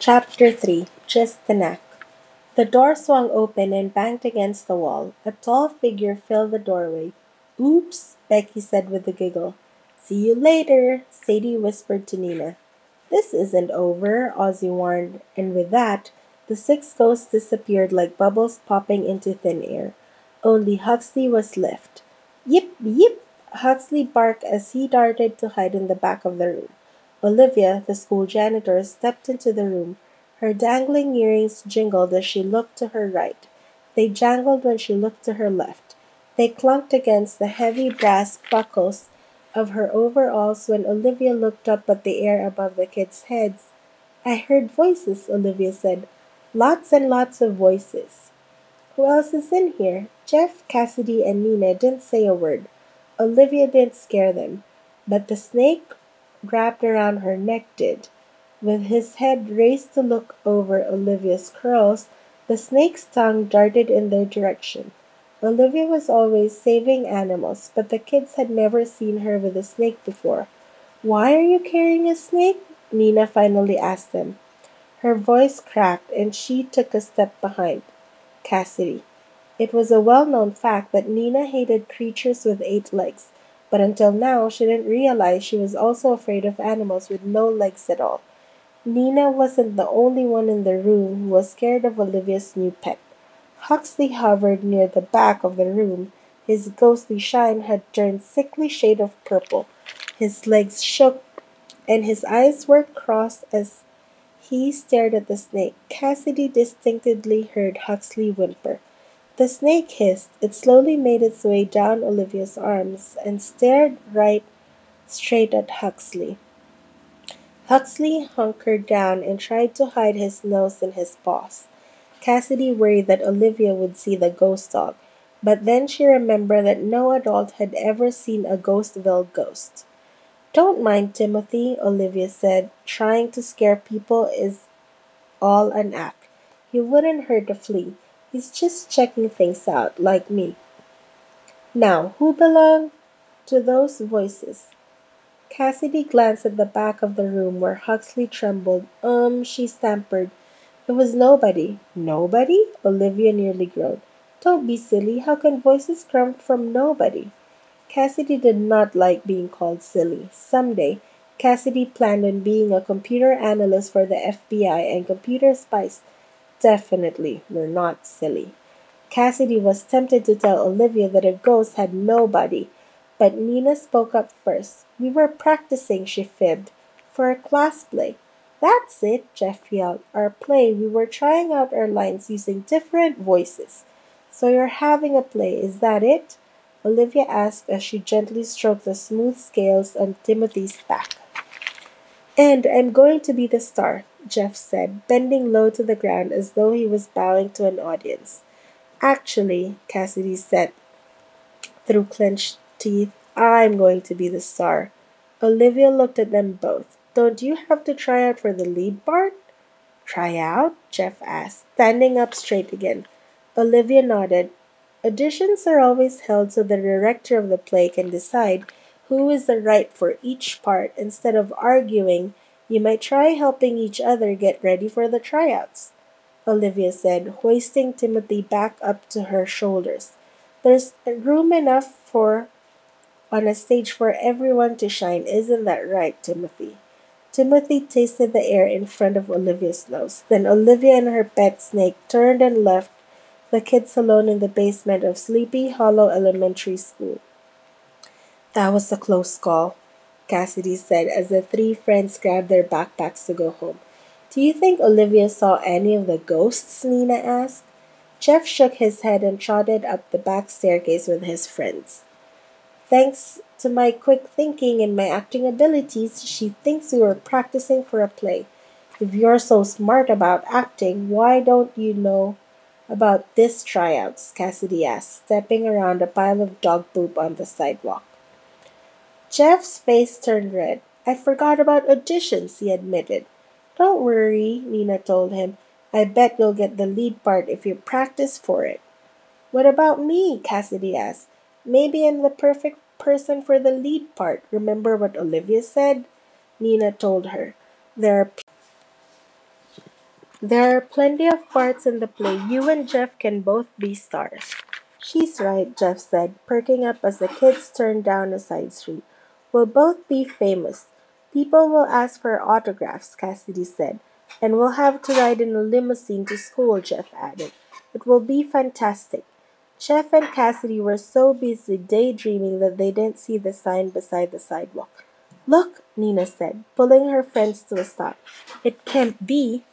Chapter 3 Just the Neck The door swung open and banged against the wall. A tall figure filled the doorway. Oops, Becky said with a giggle. See you later, Sadie whispered to Nina. This isn't over, Ozzy warned, and with that, the six ghosts disappeared like bubbles popping into thin air. Only Huxley was left. Yip, yip! Huxley barked as he darted to hide in the back of the room. Olivia, the school janitor, stepped into the room. Her dangling earrings jingled as she looked to her right. They jangled when she looked to her left. They clunked against the heavy brass buckles of her overalls when Olivia looked up at the air above the kids' heads. I heard voices, Olivia said. Lots and lots of voices. Who else is in here? Jeff, Cassidy, and Nina didn't say a word. Olivia didn't scare them. But the snake wrapped around her neck did. With his head raised to look over Olivia's curls, the snake's tongue darted in their direction. Olivia was always saving animals, but the kids had never seen her with a snake before. Why are you carrying a snake? Nina finally asked them. Her voice cracked, and she took a step behind Cassidy. It was a well known fact that Nina hated creatures with eight legs, but until now she didn't realize she was also afraid of animals with no legs at all. Nina wasn't the only one in the room who was scared of Olivia's new pet. Huxley hovered near the back of the room. His ghostly shine had turned sickly shade of purple. His legs shook and his eyes were crossed as he stared at the snake. Cassidy distinctly heard Huxley whimper. The snake hissed. It slowly made its way down Olivia's arms and stared right straight at Huxley. Huxley hunkered down and tried to hide his nose in his paws. Cassidy worried that Olivia would see the ghost dog, but then she remembered that no adult had ever seen a Ghostville ghost. Don't mind Timothy, Olivia said. Trying to scare people is all an act. He wouldn't hurt a flea. He's just checking things out, like me. Now, who belonged to those voices? Cassidy glanced at the back of the room where Huxley trembled. Um, she stammered. It was nobody. Nobody? Olivia nearly groaned. Don't be silly. How can voices come from nobody? Cassidy did not like being called silly. Someday, Cassidy planned on being a computer analyst for the FBI and computer spies definitely were not silly. Cassidy was tempted to tell Olivia that a ghost had nobody, but Nina spoke up first. We were practicing, she fibbed, for a class play. That's it, Jeff yelled. Our play, we were trying out our lines using different voices. So you're having a play, is that it? Olivia asked as she gently stroked the smooth scales on Timothy's back. And I'm going to be the star. Jeff said, bending low to the ground as though he was bowing to an audience. Actually, Cassidy said through clenched teeth, I'm going to be the star. Olivia looked at them both. Don't you have to try out for the lead part? Try out? Jeff asked, standing up straight again. Olivia nodded. Auditions are always held so the director of the play can decide who is the right for each part instead of arguing you might try helping each other get ready for the tryouts, Olivia said, hoisting Timothy back up to her shoulders. There's room enough for on a stage for everyone to shine, isn't that right, Timothy? Timothy tasted the air in front of Olivia's nose. Then Olivia and her pet snake turned and left the kids alone in the basement of Sleepy Hollow Elementary School. That was a close call. Cassidy said as the three friends grabbed their backpacks to go home. Do you think Olivia saw any of the ghosts? Nina asked. Jeff shook his head and trotted up the back staircase with his friends. Thanks to my quick thinking and my acting abilities, she thinks we were practicing for a play. If you're so smart about acting, why don't you know about this tryouts? Cassidy asked, stepping around a pile of dog poop on the sidewalk. Jeff's face turned red. I forgot about auditions, he admitted. Don't worry, Nina told him. I bet you'll get the lead part if you practice for it. What about me? Cassidy asked. Maybe I'm the perfect person for the lead part. Remember what Olivia said? Nina told her. There are There are plenty of parts in the play. You and Jeff can both be stars. She's right, Jeff said, perking up as the kids turned down a side street. We'll both be famous. People will ask for autographs, Cassidy said. And we'll have to ride in a limousine to school, Jeff added. It will be fantastic. Jeff and Cassidy were so busy daydreaming that they didn't see the sign beside the sidewalk. Look, Nina said, pulling her friends to a stop. It can't be.